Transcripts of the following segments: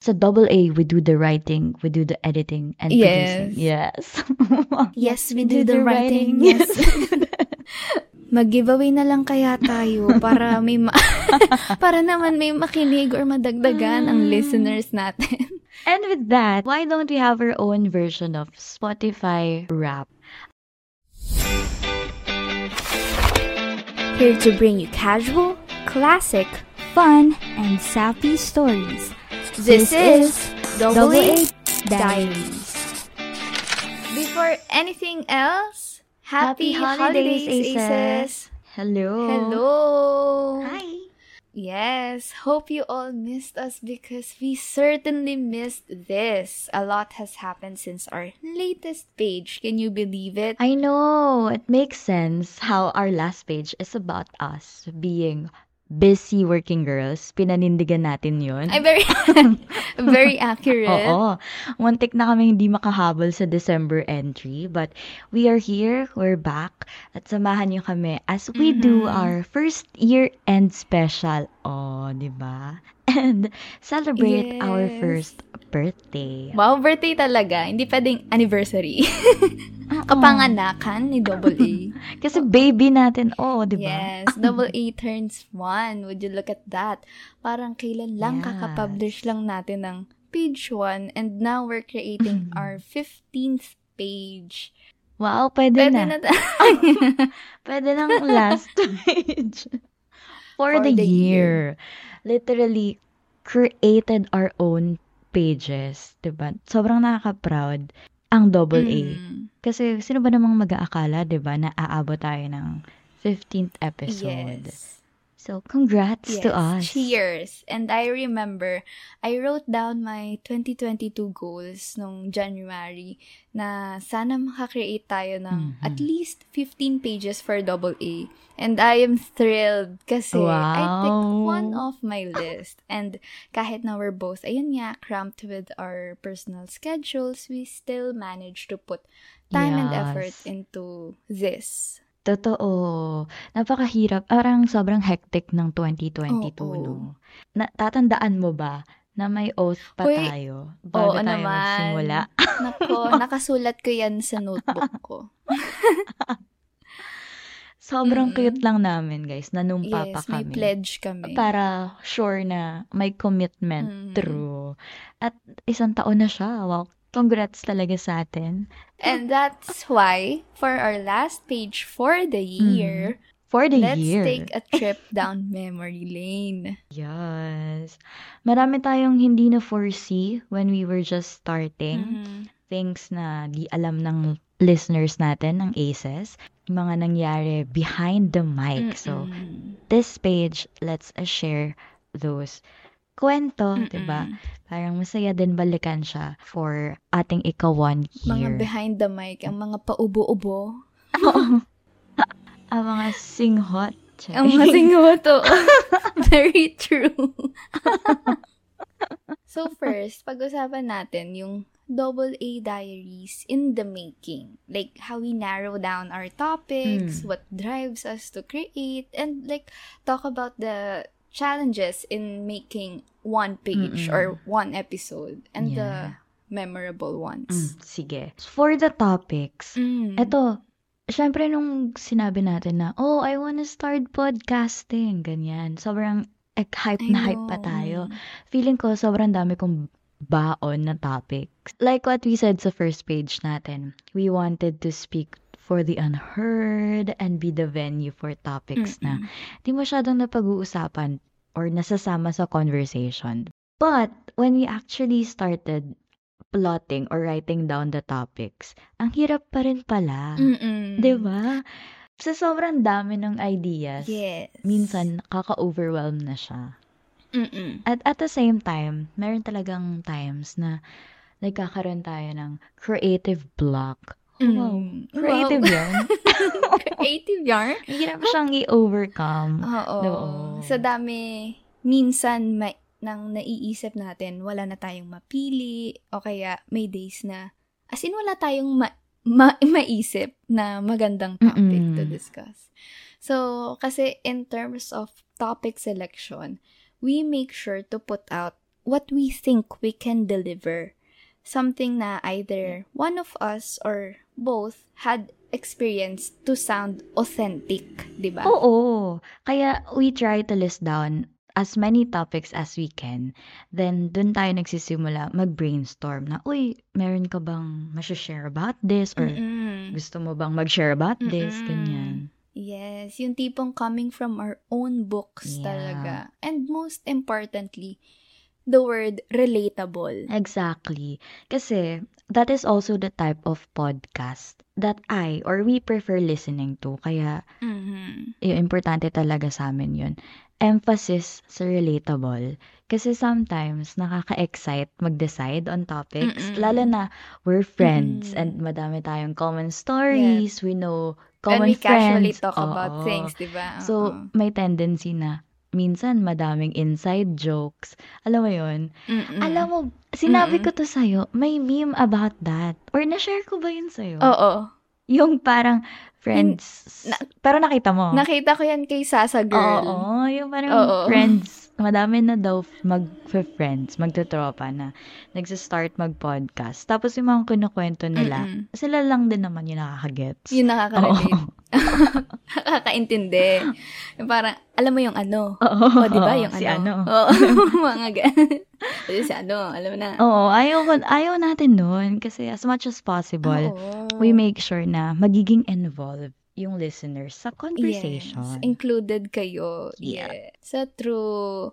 Sa double A, we do the writing, we do the editing, and Yes. producing. Yes. Yes, we do the writing. Yes. Mag-giveaway na lang kaya tayo para may ma- para naman may makinig or madagdagan ang Mm. listeners natin. and with that, why don't we have our own version of Spotify rap? Here to bring you casual, classic, fun, and sappy stories. This is Double A Diaries. Before anything else, happy, Happy holidays, holidays. Aces. Hello. Hello. Hi. Yes, hope you all missed us because we certainly missed this. A lot has happened since our latest page. Can you believe it? I know. It makes sense how our last page is about us being busy working girls. Pinanindigan natin yun. I'm very, very accurate. Oo. Muntik na kami hindi makahabol sa December entry. But we are here. We're back. At samahan niyo kami as we do Mhm. our first year-end special. Oh, di ba? And celebrate our Yes. first birthday. Wow, birthday talaga. Hindi pwedeng anniversary. Kapanganakan ni Double A. Kasi baby natin. Oh, di ba? Yes, Double A turns one. Would you look at that? Parang kailan lang Yes. kakapublish lang natin ng page 1 and now we're creating our 15th page. Wow, pwede, Pwede na. na. Pwede ng last page. For, For the, the year. Literally, created our own pages. Diba? Sobrang nakaka-proud ang double A. Mm. Kasi sino ba namang mag-aakala, diba, na aabot tayo ng 15th episode. Yes. So, congrats Yes. to us. Cheers. And I remember, I wrote down my 2022 goals nung January na sana makakreate tayo ng Mhm. at least 15 pages for double A. And I am thrilled kasi I picked Wow. one off my list. And kahit na we're both, ayun nga, cramped with our personal schedules, we still managed to put time and effort Yes. into this. Totoo. Napakahirap. Parang sobrang hectic ng 2022, Oo. no? Na, tatandaan mo ba na may oath pa Uy, tayo bago oo tayo naman. magsimula? Nako, nakasulat ko yan sa notebook ko. Sobrang cute lang namin, guys. Nanumpa pa Yes, may kami. pledge kami. Para sure na may commitment Mm. true. At isang taon na siya. Wow. Congrats talaga sa atin. And that's why, for our last page for the year, For Mm-hmm. the let's year. take a trip down memory lane. Yes. Marami tayong hindi na foresee when we were just starting. Mhm. things na di alam ng listeners natin, ng ACES, mga nangyari behind the mic. So, Mm-mm. this page, let's uh, share those kwento, Mm-mm. 'di ba? Parang masaya din balikan siya for ating ikawan Mga year. behind the mic, ang mga paubo-ubo. Ang mga singhot. Ang mga singoto. Very true. so first, pag-usapan natin yung double A diaries in the making. Like, how we narrow down our topics, Hmm. what drives us to create, and like, talk about the challenges in making one page Mm-mm. or one episode and the Yeah. memorable Mm, ones. sige. For the topics, Mm. eto, syempre nung sinabi natin na, oh, I wanna start podcasting, ganyan. Sobrang eh, hype na hype pa tayo. feeling ko sobrang dami kong baon na topics. Like what we said sa first page natin, we wanted to speak for the unheard and be the venue for topics na Mm-mm. di masyadong napag-uusapan or nasasama sa conversation. But when we actually started plotting or writing down the topics, ang hirap pa rin pala. Mm-mm. 'Di ba? Sa sobrang dami ng ideas, Yes. minsan nakaka-overwhelm na siya. Mm-mm. At at the same time, meron talagang times na nagkakaroon tayo ng creative block. Wow. Mm. Creative Wow. yan. Creative yarn? Hirap siyang i-overcome. Oo. Oo. Sa dami, minsan may, nang naiisip natin, wala na tayong mapili, o kaya may days na, as in wala tayong ma, ma, maisip na magandang topic Mm-mm. to discuss. So, kasi in terms of topic selection, we make sure to put out what we think we can deliver. Something na either one of us or both had experienced to sound authentic, di ba? Oo. Kaya we try to list down as many topics as we can. Then, dun tayo nagsisimula mag-brainstorm na, uy, meron ka bang share about this? Or Mm-mm. gusto mo bang mag-share about this? Mm-mm. Ganyan. Yes, yung tipong coming from our own books Yeah. talaga. And most importantly, the word relatable. Exactly. Kasi, that is also the type of podcast that I or we prefer listening to. Kaya, Mhm. yung importante talaga sa amin yun. Emphasis sa relatable. Kasi sometimes, nakaka-excite mag-decide on topics. Mm-mm. Lalo na, we're friends Mm. and madami tayong common stories. We know common we casually friends. talk about Oo. things, di ba? So, Oo. may tendency na, minsan madaming inside jokes. Alam mo yun? Mm-mm. Alam mo, sinabi Mm-mm. ko to sa'yo, may meme about that. Or na-share ko ba yun sa'yo? Oo. Yung parang friends. Na- pero nakita mo. Nakita ko yan kay Sasa Girl. Oo, yung parang Oo. friends. Madami na daw mag-friends, magtutropa na nagsa-start mag-podcast. Tapos yung mga kinukwento nila, Mm-mm. sila lang din naman yung nakakagets. Yung nakaka-relate. Nakakaintindi. Parang, alam mo yung ano. Oo. O, di ba? Yung si ano. ano. Oo. mga ganun. Si ano, alam na. Oo, ayaw, ayaw natin nun. Kasi as much as possible, Oo. we make sure na magiging involved yung listeners sa conversation. Yes, included kayo. Yeah. Yeah. So true.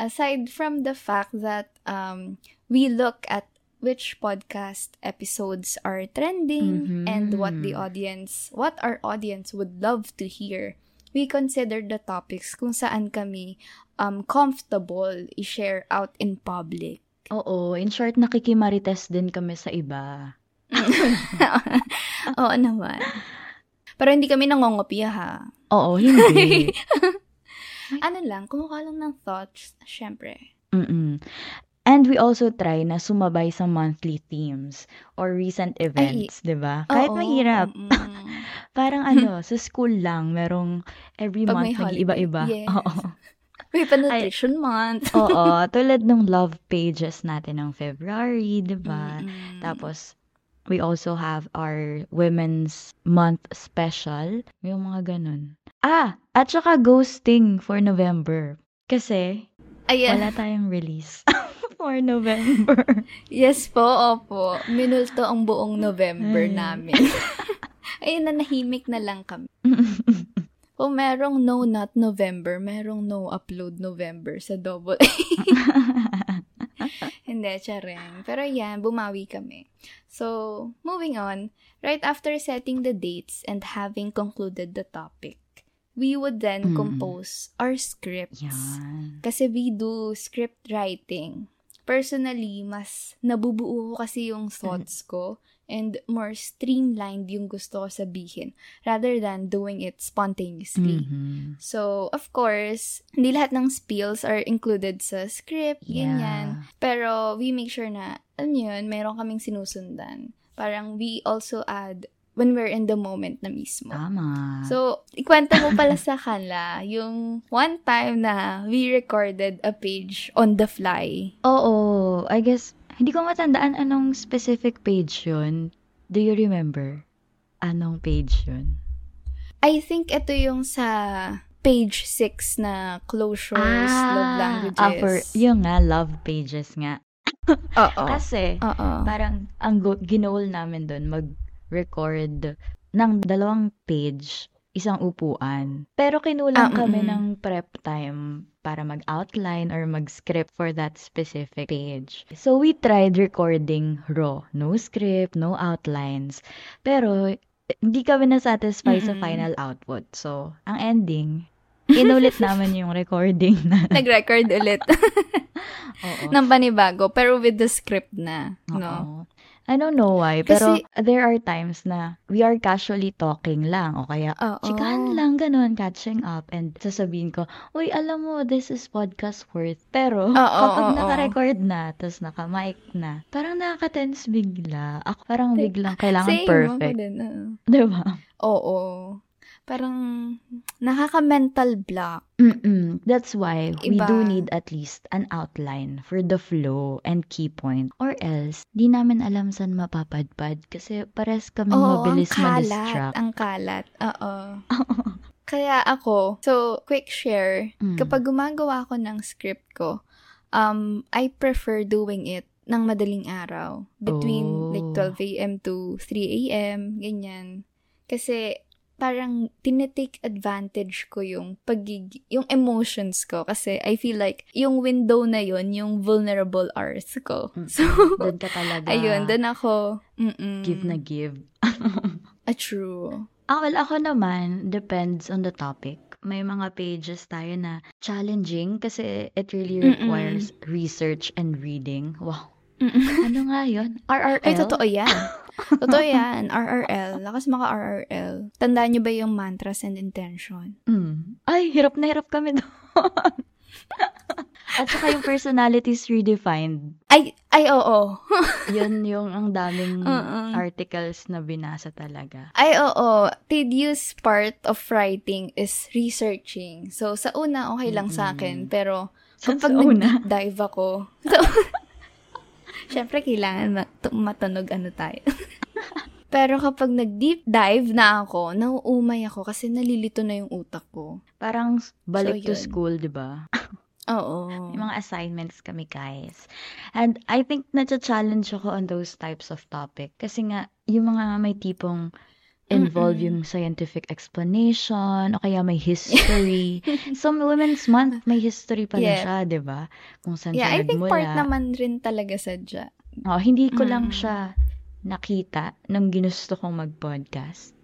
Aside from the fact that um we look at which podcast episodes are trending Mhm. and what the audience what our audience would love to hear. We consider the topics kung saan kami um comfortable i-share out in public. Oo, in short, nakikimarites din kami sa iba. Oo naman. Pero hindi kami nangongopya ha. Oo, hindi. Ano lang, kumuha lang ng thoughts, syempre. Mm-mm. And we also try na sumabay sa monthly themes or recent events, 'di ba? Kahit Oo, mahirap. mm. Parang ano, sa school lang, merong every Pag month nag-iiba-iba. Yes. Oo. May pa-nutrition month. Oo, tulad ng love pages natin ng February, 'di ba? Tapos we also have our Women's Month special, yung mga ganun. Ah, at saka ghosting for November. Kasi Ayan. wala tayong release for November. Yes po, opo. Minulto ang buong November Ay. namin. Ayun na, nahimik na lang kami. Kung merong no not November, merong no upload November sa double. Hindi, charing. Pero yan, bumawi kami. So, moving on, right after setting the dates and having concluded the topic, we would then Mm. compose our scripts. Yan. Kasi we do script writing. Personally, mas nabubuo ko kasi yung thoughts ko and more streamlined yung gusto ko sabihin rather than doing it spontaneously. Mhm. So, of course, hindi lahat ng spills are included sa script, ganyan. Pero we make sure na, alam yun, meron kaming sinusundan. Parang we also add when we're in the moment na mismo. Tama. So, ikwento mo pala sa kanila yung one time na we recorded a page on the fly. Oo, I guess, hindi ko matandaan anong specific page yun. Do you remember? Anong page yun? I think ito yung sa page 6 na closures, love languages. ah, for, yung nga, love pages nga. Oo. Kasi, Oo. parang, ang go- ginol namin doon, mag-record ng dalawang page, isang upuan. Pero kinulang Ah, kami mm-mm. ng prep time para mag-outline or mag-script for that specific page. So, we tried recording raw. No script, no outlines. Pero, hindi kami nasatisfy sa Mm-mm. final output. So, ang ending, inulit namin yung recording na. Nag-record ulit Oo. ng panibago, pero with the script na, no? I don't know why, pero Kasi- there are times na we are casually talking lang o kaya Oo. chikahan lang ganun, catching up and sasabihin ko, uy, alam mo, this is podcast worth. Pero Oo, kapag oo, naka-record na, tapos naka-mic na, parang nakaka-tense bigla. Ako parang biglang kailangan Same, ako perfect. din. oo. Diba? Oo. Parang nakaka-mental block. Mm-mm. That's why we Iba. do need at least an outline for the flow and key point. Or else, di namin alam saan mapapadpad kasi pares kami Oo, mabilis ang kalat. ma-distract. Ang kalat. Oo. Kaya ako, so, quick share, Mm. kapag gumagawa ako ng script ko, um, I prefer doing it ng madaling araw. Between Oh. like 12 a.m. to 3 a.m. Ganyan. Kasi parang tinitake advantage ko yung pagig yung emotions ko kasi I feel like yung window na yun yung vulnerable hours ko. Mm-mm. So, Doon ka talaga. ayun, doon ako, mm Give na give. A true. Ah, well, ako naman, depends on the topic. May mga pages tayo na challenging kasi it really Mm-mm. requires research and reading. Wow. Mm-mm. Ano nga yun? RRL? Ay, totoo yan. totoo yan. RRL. Lakas mga RRL. Tandaan nyo ba yung mantras and intention? Mm. Ay, hirap na hirap kami doon. At saka yung personalities redefined. Ay, ay, oo. Yun yung ang daming Mm-mm. articles na binasa talaga. Ay, oo. Tedious part of writing is researching. So, sa una, okay lang sa akin. Pero, kapag sa una? nag-deep dive ako, so, syempre, kailangan ma- tu- matunog ano tayo. Pero kapag nag-deep dive na ako, nauumay ako kasi nalilito na yung utak ko. Parang balik So, to yun. school, di ba? Oo. May mga assignments kami, guys. And I think na-challenge ako on those types of topic. Kasi nga, yung mga may tipong involve Mm-mm. yung scientific explanation o kaya may history. so, Women's Month, may history pala Yeah. siya, di ba? Kung saan Yeah, siya I think nagmula. part naman rin talaga sadya. Oh, hindi ko lang Mm. siya nakita nung ginusto kong mag-podcast.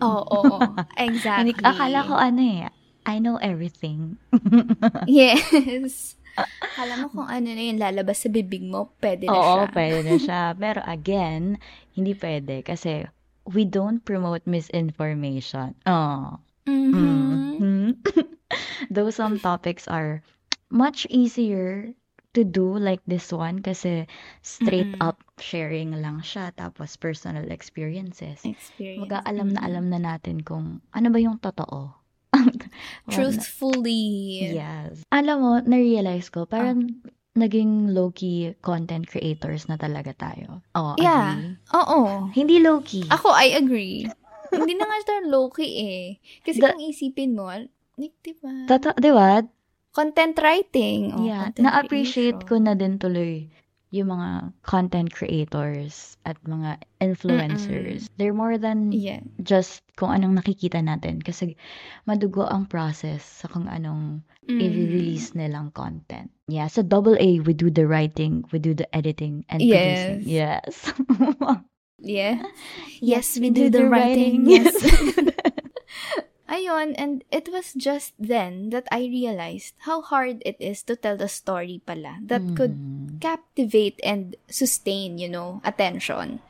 Oo, oo. Exactly. Hindi, akala ko ano eh, I know everything. Yes. Akala mo kung ano na yung lalabas sa bibig mo, pwede na Oo, siya. pwede na siya. Pero again, hindi pwede kasi we don't promote misinformation. Oh. Mhm. Mhm. Though some topics are much easier to do like this one kasi straight Mm-mm. up sharing lang siya tapos personal experiences. Experience. Maga alam na Mhm. alam na natin kung ano ba yung totoo. Truthfully. Yes. Alam mo, na-realize ko, parang naging low-key content creators na talaga tayo. Oh, Yeah. agree? Oo. Hindi low-key. Ako, I agree. Hindi na nga siya low-key eh. Kasi Da- kung isipin mo, like, diba? Totoo, di ba? Content writing. Oh, yeah. content Na-appreciate ko creation. na din tuloy yung mga content creators at mga influencers. They're more than Yeah. just kung anong nakikita natin. Kasi madugo ang process sa kung anong Mm. i-release nilang content. Yeah, so double A, we do the writing, we do the editing and Yes. producing. Yes. Yeah. Yes, we do the writing. Yes. Ayun, and it was just then that I realized how hard it is to tell the story pala that could Mhm. Captivate and sustain, you know, attention.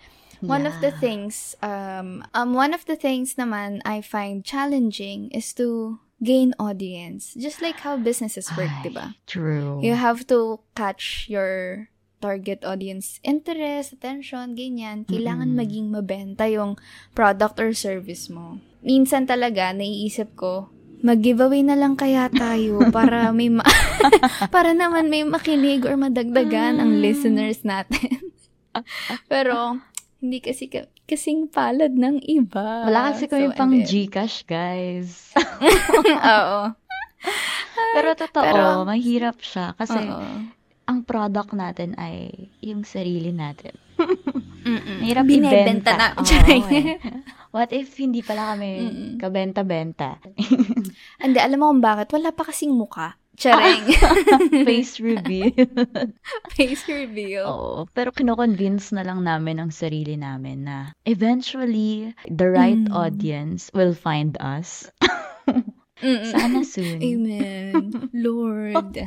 One of the Yeah. things, um, um, one of the things naman I find challenging is to gain audience. Just like how businesses work, Ay, diba? True. You have to catch your target audience interest, attention, ganyan. Kailangan Mm-mm. maging mabenta yung product or service mo. Minsan talaga, naiisip ko, mag-giveaway na lang kaya tayo para may ma- para naman may makinig or madagdagan ang Mm. listeners natin. Pero, hindi kasi ka- kasing palad ng iba. Wala kasi kami So, pang then- Gcash, guys. Oo. Pero totoo, Pero- mahirap siya. Kasi Oo. ang product natin ay yung sarili natin. Mm-mm. Mahirap Binebenta ibenta. na. Charing. eh. What if hindi pala kami Mm-mm. kabenta-benta? Hindi, alam mo kung bakit? Wala pa kasing muka. Charing. Face reveal. Face reveal. Oo. Pero kinoconvince na lang namin ang sarili namin na eventually, the right Mm. audience will find us. Sana soon. Amen. Lord.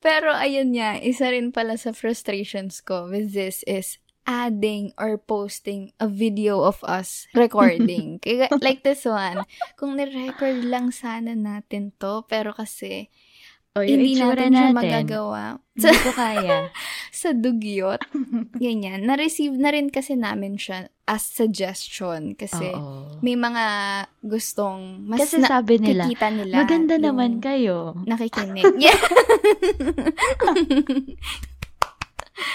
Pero ayun nga, isa rin pala sa frustrations ko with this is adding or posting a video of us recording. Like this one, kung ni-record lang sana natin to, pero kasi O, yung hindi natin siya magagawa. So, Hindi ko kaya. sa dugyot. Ganyan. Na-receive na rin kasi namin siya as suggestion kasi Oo. may mga gustong mas Kasi sabi nila, nakikita nila. Maganda naman kayo. Nakikinig. Yeah.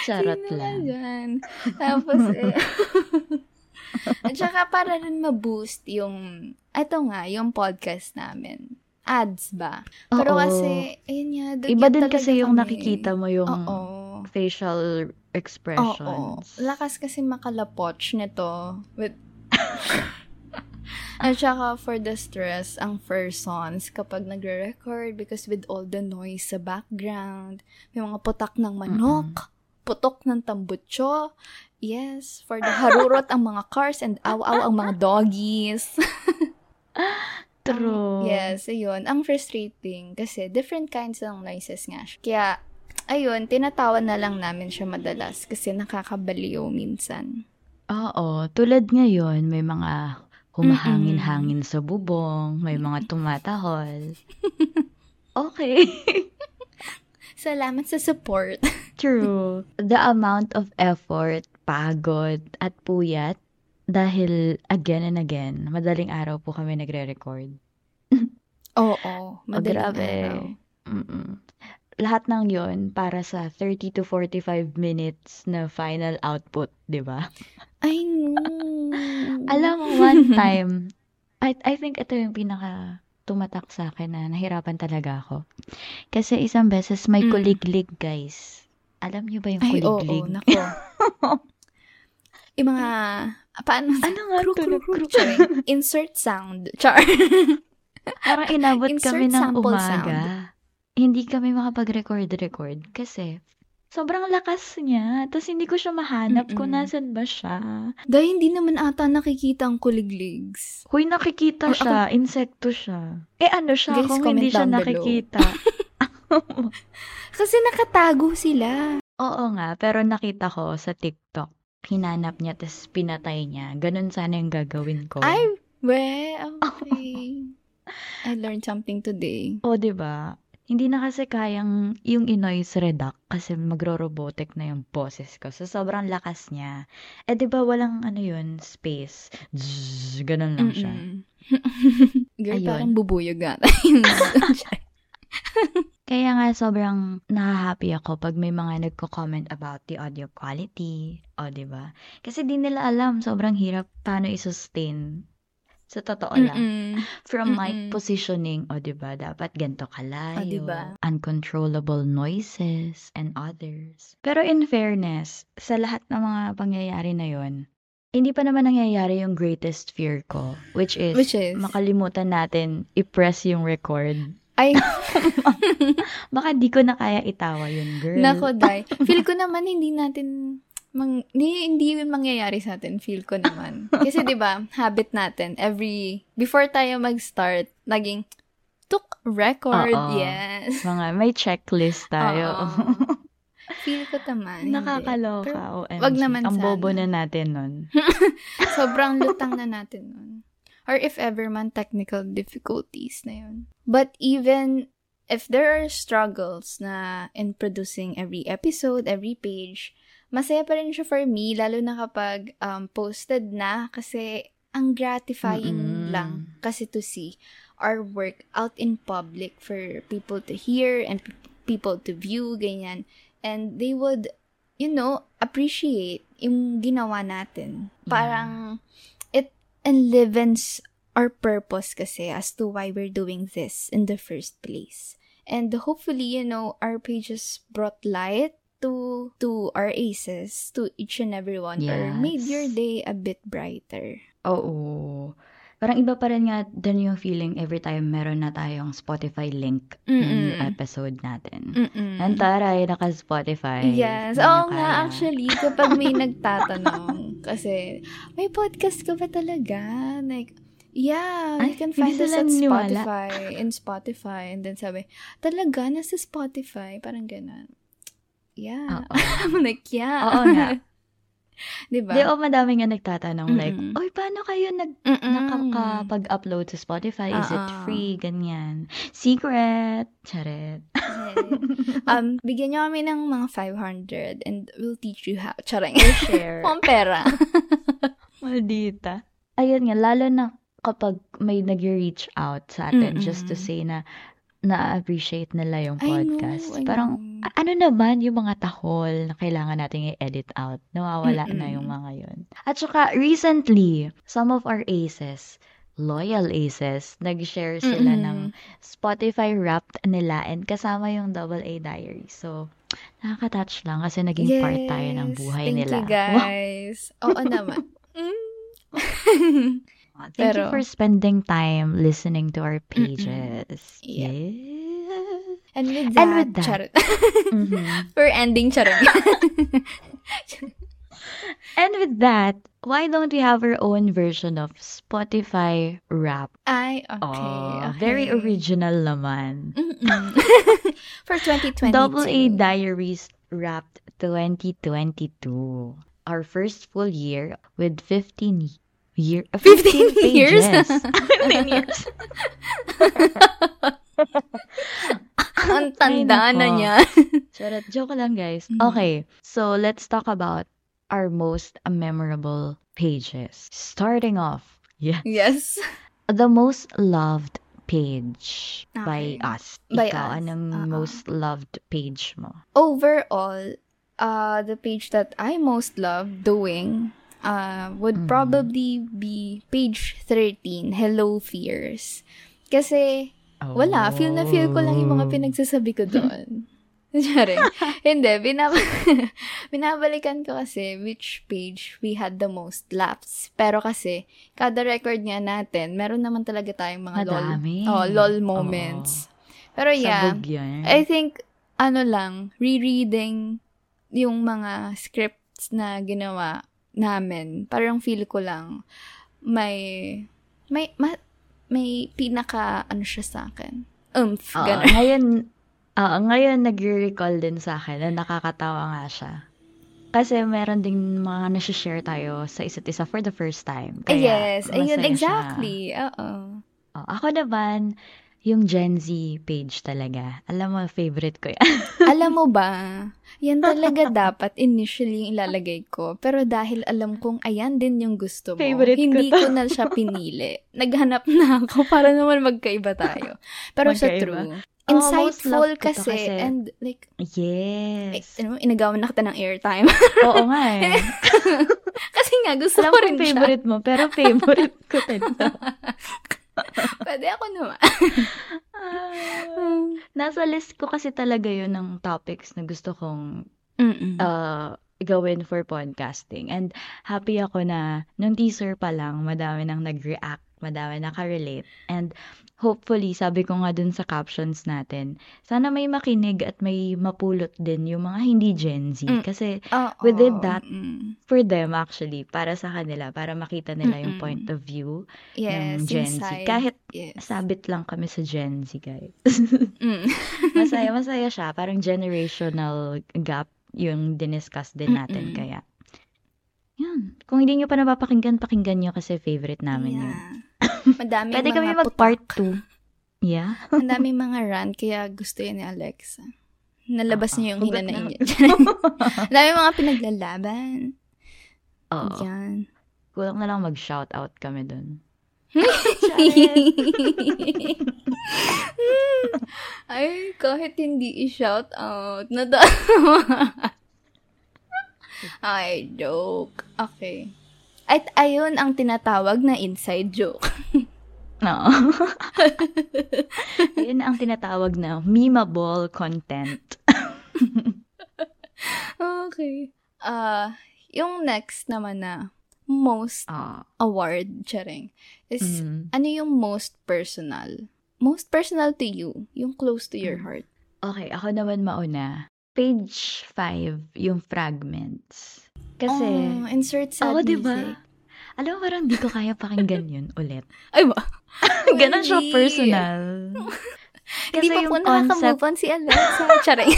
Charot lang. dyan? Tapos, eh, at saka para rin ma-boost yung, eto nga, yung podcast namin. Ads ba? Pero Oo. kasi, ayun nga, Iba din kasi yung kami. nakikita mo yung Oo. facial Oo. expressions. Lakas kasi makalapoch nito with At saka for the stress, ang persons kapag nagre-record because with all the noise sa background, may mga putak ng manok, putok ng tambutso, yes, for the harurot ang mga cars and aw-aw ang mga doggies. True. Yes, ayun. Ang frustrating kasi different kinds ng noises nga siya. Kaya, ayun, tinatawa na lang namin siya madalas kasi nakakabaliw minsan. Oo. Tulad ngayon, may mga humahangin-hangin sa bubong, may mga tumatahol. okay. Salamat sa support. True. The amount of effort, pagod, at puyat dahil again and again, madaling araw po kami nagre-record. Oo, madaling grabe. araw. Mm-mm. Lahat ng yon para sa 30 to 45 minutes na final output, di ba? I know. Alam mo, one time, I, I think ito yung pinaka tumatak sa akin na nahirapan talaga ako. Kasi isang beses may Mm. kuliglig, guys. Alam niyo ba yung Ay, oo, kuliglig? nako. yung mga, paano? ano nga Kruk, to? kruk, kruk, charing. Insert sound. Char. Parang inabot Insert kami ng umaga. Hindi kami makapag-record-record kasi sobrang lakas niya. Tapos hindi ko siya mahanap kung Mm-mm. nasan ba siya. Dahil hindi naman ata nakikita ang kuligligs. Huy, nakikita Or siya. Insekto siya. Eh ano siya Guys, kung hindi siya nakikita? Kasi nakatago sila. Oo nga, pero nakita ko sa TikTok. Hinanap niya, tapos pinatay niya. Ganun sana yung gagawin ko. Ay, we, okay. I learned something today. O, di ba? Hindi na kasi kayang yung in-noise reduct kasi magro-robotic na yung boses ko. So, sobrang lakas niya. Eh, di ba walang ano yun, space. Zzz, ganun lang siya. Girl, Ayun. parang bubuyog nga. Kaya nga sobrang nahahappy ako pag may mga nagko-comment about the audio quality. O, di ba? Kasi di nila alam, sobrang hirap paano i-sustain. Sa totoo lang. Mm-mm. From mic Mm-mm. positioning, o, di ba? Dapat ganito kalayo. O, diba? Uncontrollable noises and others. Pero in fairness, sa lahat ng mga pangyayari na yon hindi pa naman nangyayari yung greatest fear ko, which is, Which is? makalimutan natin i-press yung record. Ay, Baka di ko na kaya itawa yun, girl. nako, Day. Feel ko naman hindi natin mang, hindi, hindi yun mangyayari sa atin. Feel ko naman. Kasi, di ba, habit natin, every, before tayo mag-start, naging, took record, Oo. yes. Mga may checklist tayo. Feel ko naman. hindi. Nakakaloka, Pero, OMG. wag naman Ang sana. bobo na natin nun. Sobrang lutang na natin nun. Or if ever man, technical difficulties na yun. But even if there are struggles na in producing every episode, every page, masaya pa rin siya for me, lalo na kapag um, posted na kasi ang gratifying Mm-mm. lang kasi to see our work out in public for people to hear and p- people to view, ganyan. And they would, you know, appreciate yung ginawa natin. Parang, it enlivens our purpose kasi as to why we're doing this in the first place. And hopefully, you know, our pages brought light to to our aces, to each and every one, or made Yes. your day a bit brighter. Oo. Parang iba pa rin nga dun yung feeling every time meron na tayong Spotify link ng Mm-mm. episode natin. Mm-mm. Nantaray, naka-Spotify. Yes. Oo nyo nga, actually, kapag may nagtatanong, kasi, may podcast ka ba talaga? Like, yeah, you Ay, can hindi find us at. Spotify, in Spotify. And then sabi, talaga, nasa Spotify? Parang ganun. Yeah. I'm like, yeah. Oo nga. Di ba, madami nga nagtatanong like, Mm-mm. oy, paano kayo nag nakakapag-upload sa Spotify? Is it Oo. free? Ganyan. Secret. Charet. um, bigyan niyo kami ng mga 500 and we'll teach you how. Charang. Share. Pang pera. Maldita. Ayun nga, lalo na kapag may nag-reach out sa atin just to say na na-appreciate nila yung I know, podcast. I Parang, know. a- ano naman yung mga tahol na kailangan nating i-edit out? Nawawala na Mm-mm. yung mga yun. At saka, recently, some of our aces, loyal aces, nag-share sila Mm-mm. ng Spotify Wrapped nila and kasama yung Double A Diary. So, nakaka-touch lang kasi naging part tayo ng Yes. buhay Thank nila. you, guys. Oo naman. Thank you for spending time listening to our pages. Yep. Yes. And with that, And with that- charot. Mhm. We're ending charot. And with that, why don't we have our own version of Spotify rap? Ay, okay, Oh, okay. Very original naman. For 2022. Double A Diaries Wrapped 2022. Our first full year with 15 year, uh, 15 years? pages. 15 years. Ang tanda Ay, na niya. Charot. Joke lang, guys. Mhm. Okay. So, let's talk about our most memorable pages. Starting off, yeah, yes. the most loved page by Okay. us. By Ikaw, us. anong Oo. most loved page mo? Overall, uh, the page that I most love doing uh, would Mhm. probably be page 13, Hello Fears. Kasi, wala, feel na feel ko lang yung mga Oh. pinagsasabi ko doon. Hindi, binab- binabalikan ko kasi which page we had the most laughs. Pero kasi, kada record nga natin, meron naman talaga tayong mga Madami. lol, oh, lol moments. Pero yeah. I think, ano lang, rereading yung mga scripts na ginawa namin, parang feel ko lang, may, may, ma, may pinaka, ano siya sa akin, oomph, Oo, gano'n. ngayon, oo, ngayon nag-recall din sa akin na nakakatawa nga siya. Kasi meron ding mga nasi-share tayo sa isa't isa for the first time. Kaya yes, ayun, exactly. Oo. Oh, ako naman, yung Gen Z page talaga. Alam mo, favorite ko yan. alam mo ba, yan talaga dapat initially yung ilalagay ko. Pero dahil alam kong ayan din yung gusto mo, Favorite ko hindi to. ko na siya pinili. Naghanap na ako para naman magkaiba tayo. Pero sa Magkaiba. true, Oo, most insightful ko to kasi, kasi- and like, eh, Yes. ano, inagawan na kita ng airtime. Oo nga eh. kasi nga, gusto Alam ko ko rin siya. favorite mo, pero favorite ko din. Pwede ako naman. Ah, Nasa list ko kasi talaga yun ng topics na gusto kong Mm-mm. uh, gawin for podcasting. And happy ako na nung teaser pa lang, madami nang nag-react, madami nakarelate. And hopefully, sabi ko nga dun sa captions natin, sana may makinig at may mapulot din yung mga hindi Gen Z. Mm. Kasi Oo. we did that. Mm-mm. for them actually, para sa kanila, para makita nila yung Mm-mm. point of view Yes, ng Gen Z. inside. Kahit yes. sabit lang kami sa Gen Z, guys. Mm. masaya, masaya siya. Parang generational gap yung diniscuss din natin. Mm-mm. Kaya, yun. Kung hindi nyo pa napapakinggan, pakinggan nyo kasi favorite namin yun. Yeah. Madaming Pwede mga kami mag-part putak. 2. Yeah. Ang daming mga rant, kaya gusto yun ni Alexa. Nalabas Oo. niya yung Hugot hinanay na- niya. Ang daming mga pinaglalaban. Oo. Yan. Kulang na lang mag-shoutout kami dun. Ay, kahit hindi i-shout out, na Ay, joke. Okay. At ayun ang tinatawag na inside joke. Oo. Yun ang tinatawag na memeable content. okay. Ah, yung next naman na most Ah. award, charing, is Mm. ano yung most personal? Most personal to you, yung close to your Mm. heart. Okay, ako naman mauna. Page 5, yung fragments. Kasi, oh, insert sad ako, music. ba? Alam mo, parang di ko kaya pakinggan yun ulit. Ay ba? Ganon siya personal. Hindi pa po nakaka-move on si Alexa. Charing.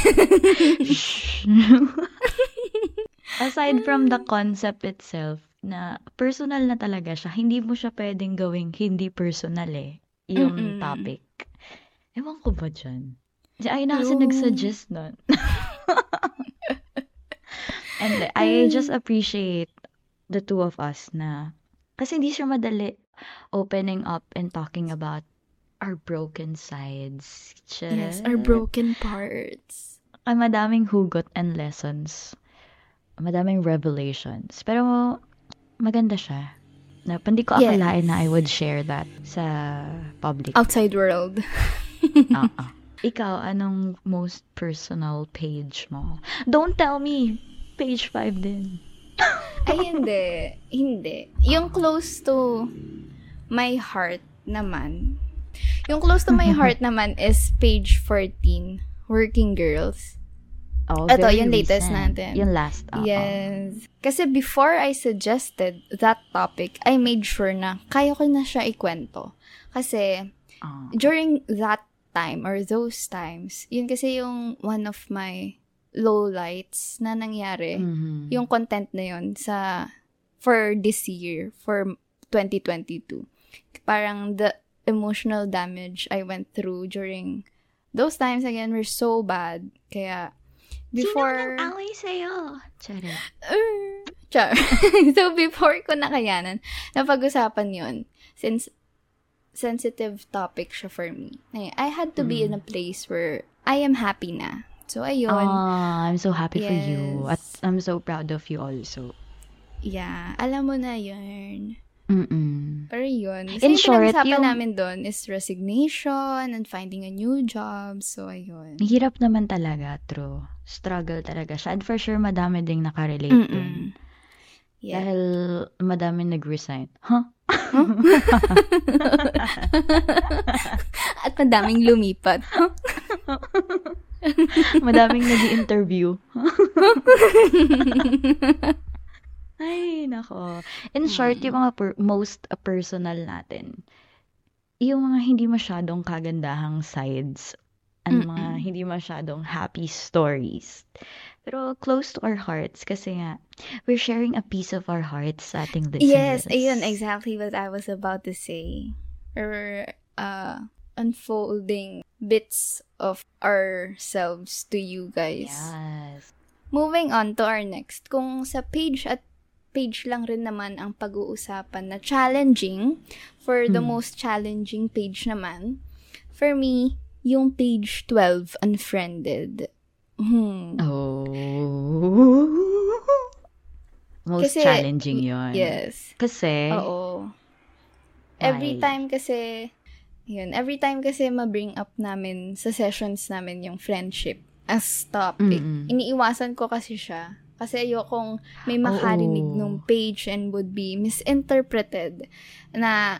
aside from the concept itself, na personal na talaga siya, hindi mo siya pwedeng gawing hindi personal eh, yung Mm-mm. topic. Ewan ko ba dyan? Si Aina kasi nag-suggest nun. And I just appreciate the two of us na, kasi hindi siya madali opening up and talking about our broken sides. Yes, our broken parts. Ay, madaming hugot and lessons. Madaming revelations. Pero, maganda siya. Na, hindi ko Yes. akalain na I would share that sa public. Outside world. Oo. Ikaw, anong most personal page mo? Don't tell me, page 5 din. Ay, hindi. Hindi. Yung close to my heart naman. Yung close to my heart naman is page 14, Working Girls. Oh, Ito, yung latest recent. natin. Yung last. oo. Yes. Kasi before I suggested that topic, I made sure na kaya ko na siya ikwento. Kasi Oo. during that time or those times, yun kasi yung one of my lowlights na nangyari. Mhm. Yung content na yun sa for this year, for 2022. Parang the emotional damage I went through during those times again were so bad. Kaya before Sino away sa'yo? Charot. Uh, Char. so, before ko nakayanan, napag-usapan yun. Since sensitive topic siya for me. I had to be in a place where I am happy na. So, ayun. Ah, I'm so happy for you. At Yes. I'm so proud of you also. Yeah, alam mo na yun. Mm-mm. Pero yun. In Kasi short, pinag-usapan yung- namin doon is resignation and finding a new job. So, ayun. Hirap naman talaga, true. Struggle talaga siya. And for sure, madami ding nakarelate dun. Mm-mm. Yeah. Dahil madami nag-resign. Huh? At madaming lumipat. Madaming nag interview Ay, nako. In short, yung mga per- most uh, personal natin, yung mga hindi masyadong kagandahang sides and mga Mm-mm. hindi masyadong happy stories. Pero close to our hearts kasi nga, we're sharing a piece of our hearts sa ating listeners. Yes, ayun, exactly what I was about to say. We're uh, unfolding bits of ourselves to you guys. Yes. Moving on to our next. Kung sa page at page lang rin naman ang pag-uusapan na challenging, for the Hmm. most challenging page naman, for me, yung page 12, Unfriended. Hmm. Oh. Most Kasi- challenging yon. Yes. Kasi, Oo. Every time kasi, yun, every time kasi ma-bring up namin sa sessions namin yung friendship as topic. Mm-mm. Iniiwasan ko kasi siya. Kasi ayokong may makarinig Oo. nung page and would be misinterpreted na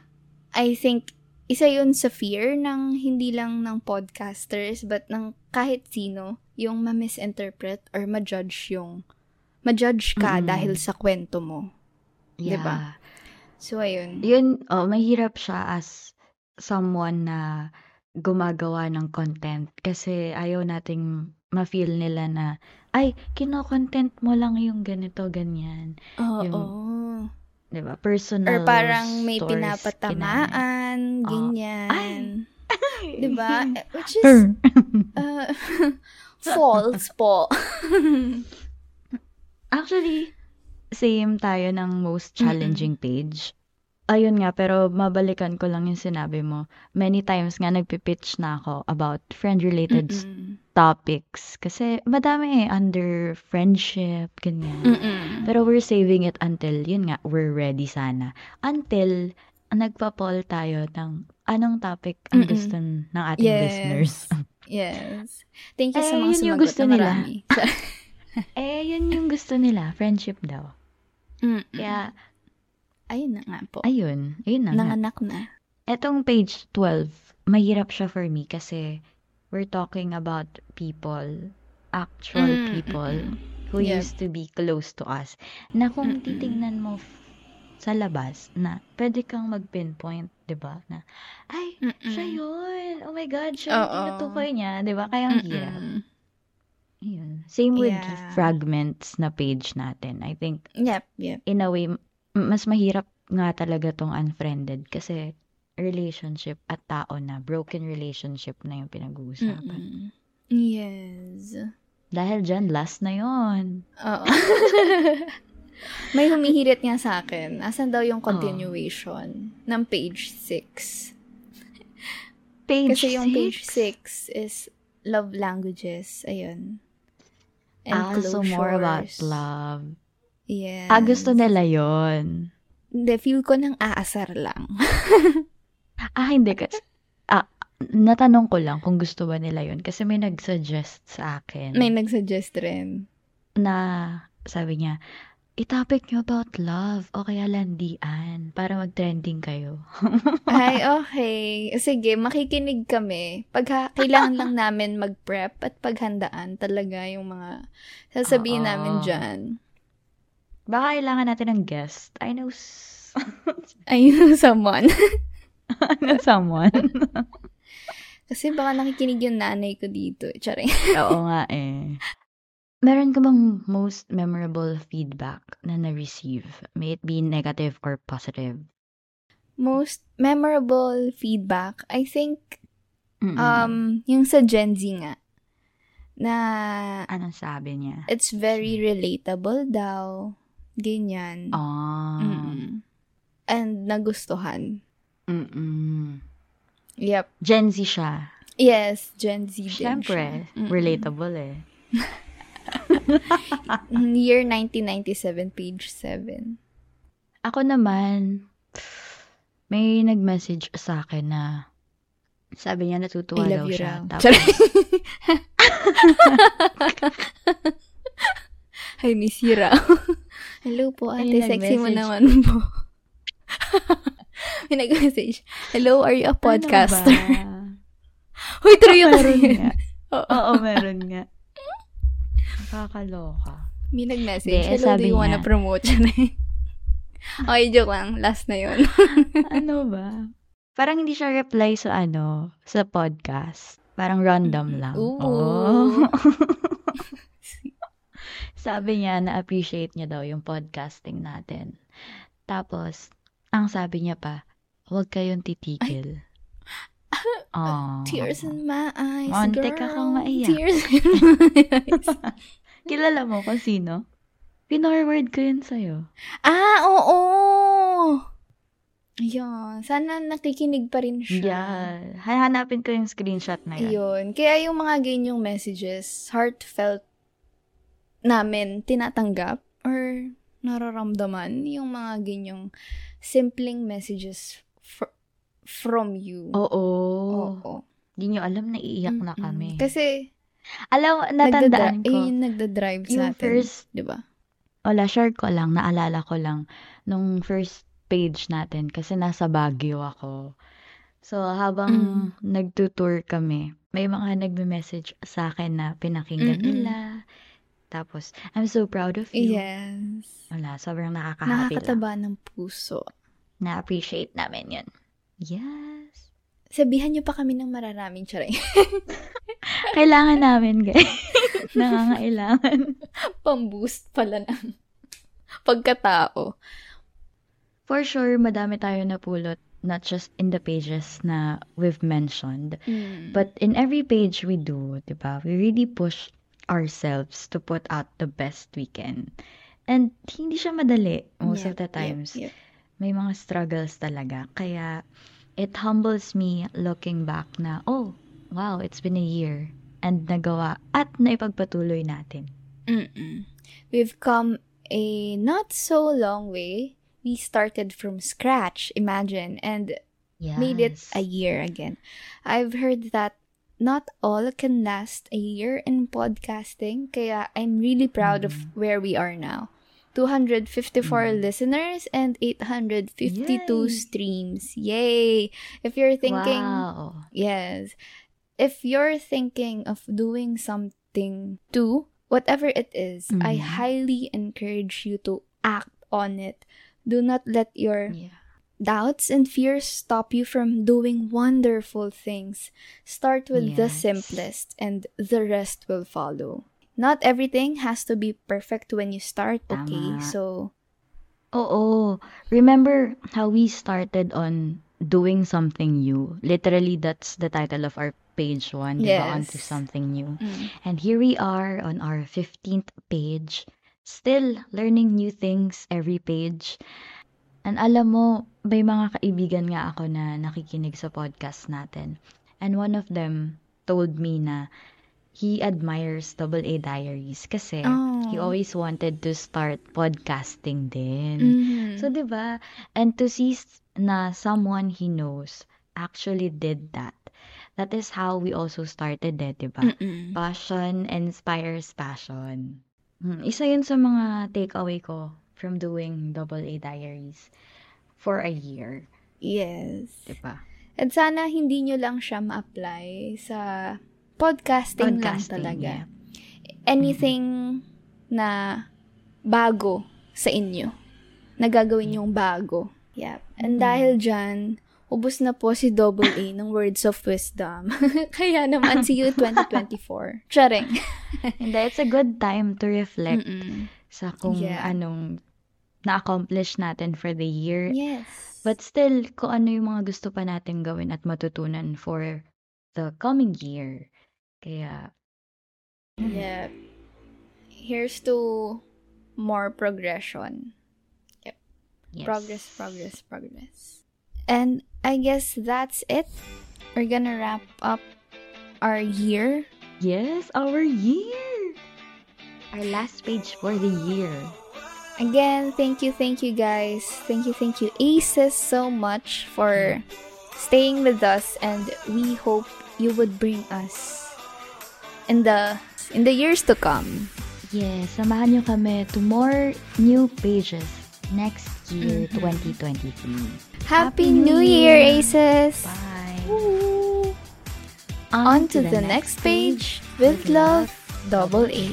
I think isa yun sa fear ng hindi lang ng podcasters but ng kahit sino yung ma-misinterpret or ma-judge yung ma-judge ka Mm-mm. dahil sa kwento mo. yeah. diba? So, ayun. Yun, oh, mahirap siya as someone na gumagawa ng content kasi ayaw nating ma-feel nila na ay, kino-content mo lang yung ganito, ganyan. Oo. 'Di ba? Personal Or parang may pinapatamaan, Ah, ganyan. kinana- Di ba? Which is uh, false po. Actually, same tayo ng most challenging page. Ayun nga, pero mabalikan ko lang yung sinabi mo. Many times nga nagpipitch na ako about friend-related Mm-mm. topics. Kasi madami eh, under friendship, ganyan. Mm-mm. Pero we're saving it until, yun nga, we're ready sana. Until, nagpa-poll tayo ng anong topic ang Mm-mm. gusto ng ating Yes. listeners. Yes. Thank you sa Eh, mga yun yung gusto na nila. eh, yun yung gusto nila, friendship daw. Mm-mm. Kaya, Ayun na nga po. ayun, ayun na nga. Nanganak na. Etong page 12, mahirap siya for me kasi we're talking about people, actual Mm, people mm, who Yep. used to be close to us. Na kung Mm-mm. titingnan mo f- sa labas na pwede kang mag-pinpoint, 'di ba? Na ay, Mm-mm. siya 'yun. Oh my god, siya yung tinutukoy niya, 'di ba? Kaya ang hirap. Mm-mm. Yun. Same with Yeah. fragments na page natin. I think, Yep, yep. in a way, mas mahirap nga talaga tong unfriended kasi relationship at tao na, broken relationship na yung pinag-uusapan. Mm-mm. Yes. Dahil dyan, last na yon Oo. May humihirit nga sa akin. Asan daw yung continuation ng page 6? Page Kasi yung page six. 6 is love languages. Ayun. And Ah, so more about love. Yes. Ah, gusto nila yon Hindi, feel ko nang aasar lang. Ah, hindi. Kasi, ah, natanong ko lang kung gusto ba nila yon Kasi may nag-suggest sa akin May nagsuggest rin. na sabi niya, i-topic nyo about love o kaya landian para mag-trending kayo. Ay, okay. Sige, makikinig kami. Pag kailangan lang namin mag-prep at paghandaan talaga yung mga sasabihin Oo. namin dyan. Baka kailangan natin ng guest. I know s- Ayun, someone. I know someone. Kasi baka nakikinig yung nanay ko dito. Charing. Oo nga eh. Meron ka bang most memorable feedback na na-receive? May it be negative or positive? Most memorable feedback, I think, Mm-mm. um, yung sa Gen Z nga, na Anong sabi niya? it's very relatable daw. Ganyan. Ah. Mm-mm. And nagustuhan. Mm-mm. Yep. Gen Z siya. Yes, Gen Z din Siyempre, siya. Relatable eh. Year 1997, page 7. Ako naman, may nag-message sa akin na sabi niya natutuwa daw siya. raw. Tapos. I miss you raw. Hello po, ate. Ay, Sexy mo naman po. May nag-message. Hello, are you a podcaster? Ano Huy, true yung meron kasi. nga. Oo. Oo, meron nga. Nakakaloka. May nag-message. Hindi, Hello, do you wanna niya. promote siya na yun? Okay, joke lang. Last na yun. ano ba? Parang hindi siya reply sa ano, sa podcast. Parang random lang. Ooh. Oh. Sabi niya na appreciate niya daw yung podcasting natin. Tapos, ang sabi niya pa, huwag kayong titigil. Oh. Tears in my eyes, Muntik girl. akong maiyak. Tears in my eyes. Kilala mo kung sino? Pinorward ko yun sa'yo. ah, oo! Ayun. Sana nakikinig pa rin siya. Yeah. Hanapin ko yung screenshot na yun. Ayun. Kaya yung mga ganyang messages, heartfelt namin tinatanggap or nararamdaman yung mga ganyang simpleng messages fr- from you. Oo. Oo. Di nyo alam na iiyak na Mm-mm. kami. Kasi, alam, natandaan nagdadri- ko. yun yung nagdadrive sa Yung atin. first, di ba? wala, share ko lang, naalala ko lang, nung first page natin, kasi nasa Baguio ako. So, habang Mm. nagtutour kami, may mga nagme-message sa akin na pinakinggan Mm-mm. nila. Tapos, I'm so proud of you. Yes. Wala, sobrang nakaka-happy lang. Nakakataba ng puso. Na-appreciate namin yun. Yes. Sabihan niyo pa kami ng mararaming charing. Kailangan namin, guys. Nangangailangan. Pang-boost pala ng pagkatao. For sure, madami tayo napulot, not just in the pages na we've mentioned, Mm. but in every page we do, di ba? We really push ourselves to put out the best we can. And hindi siya madali most of the yep, times. yep. May mga struggles talaga. Kaya, it humbles me looking back na, oh, wow, it's been a year. And nagawa at naipagpatuloy natin. Mm-mm. We've come a not so long way. We started from scratch, imagine, and Yes. made it a year again. I've heard that not all can last a year in podcasting, kaya I'm really proud of Mm. where we are now. 254 Mm. listeners and 852 Yay! streams. Yay! If you're thinking, Wow. yes, if you're thinking of doing something too, whatever it is, I Mhm. highly encourage you to act on it. Do not let your Yeah. Doubts and fears stop you from doing wonderful things. Start with the simplest and the rest will follow. not everything has to be perfect when you start, okay? Tama. So, Oo. Remember how we started on doing something new? Literally, that's the title of our page one? Yes. Onto something new. mm, And here we are on our 15th page, still learning new things every page. And alam mo, may mga kaibigan nga ako na nakikinig sa podcast natin. And one of them told me na he admires Double A Diaries kasi he Oh. always wanted to start podcasting din. mhm. So, di ba? And to see na someone he knows actually did that. That is how we also started eh, di ba? Mm-mm. Passion inspires passion. Hmm, Isa yun sa mga takeaway ko from doing Double A Diaries for a year. Yes. Di ba? At sana hindi nyo lang siya ma-apply sa podcasting, lang Podcasting, talaga. yeah. Anything na bago sa inyo. Na gagawin yung bago. Yep. And Mm. dahil dyan, ubus na po si Double A ng words of wisdom. Kaya naman, see you 2024. Charing. Hindi, it's a good time to reflect Mm-mm. sa kung Yeah. anong na-accomplish natin for the year. Yes. But still, kung ano yung mga gusto pa natin gawin at matutunan for the coming year. Kaya, hmm. Yep. Here's to more progression. yes. Progress, progress, progress. And I guess that's it. We're gonna wrap up our year. Yes, our year! Our last page for the year. Again, thank you, thank you guys. Thank you, thank you, Aces, so much for staying with us and we hope you would bring us in the in the years to come. Yes, samahan nyo kami to more new pages next year, Mhm. 2023. Happy New Year, Aces! Bye! Woo! On to the next page with love, double A.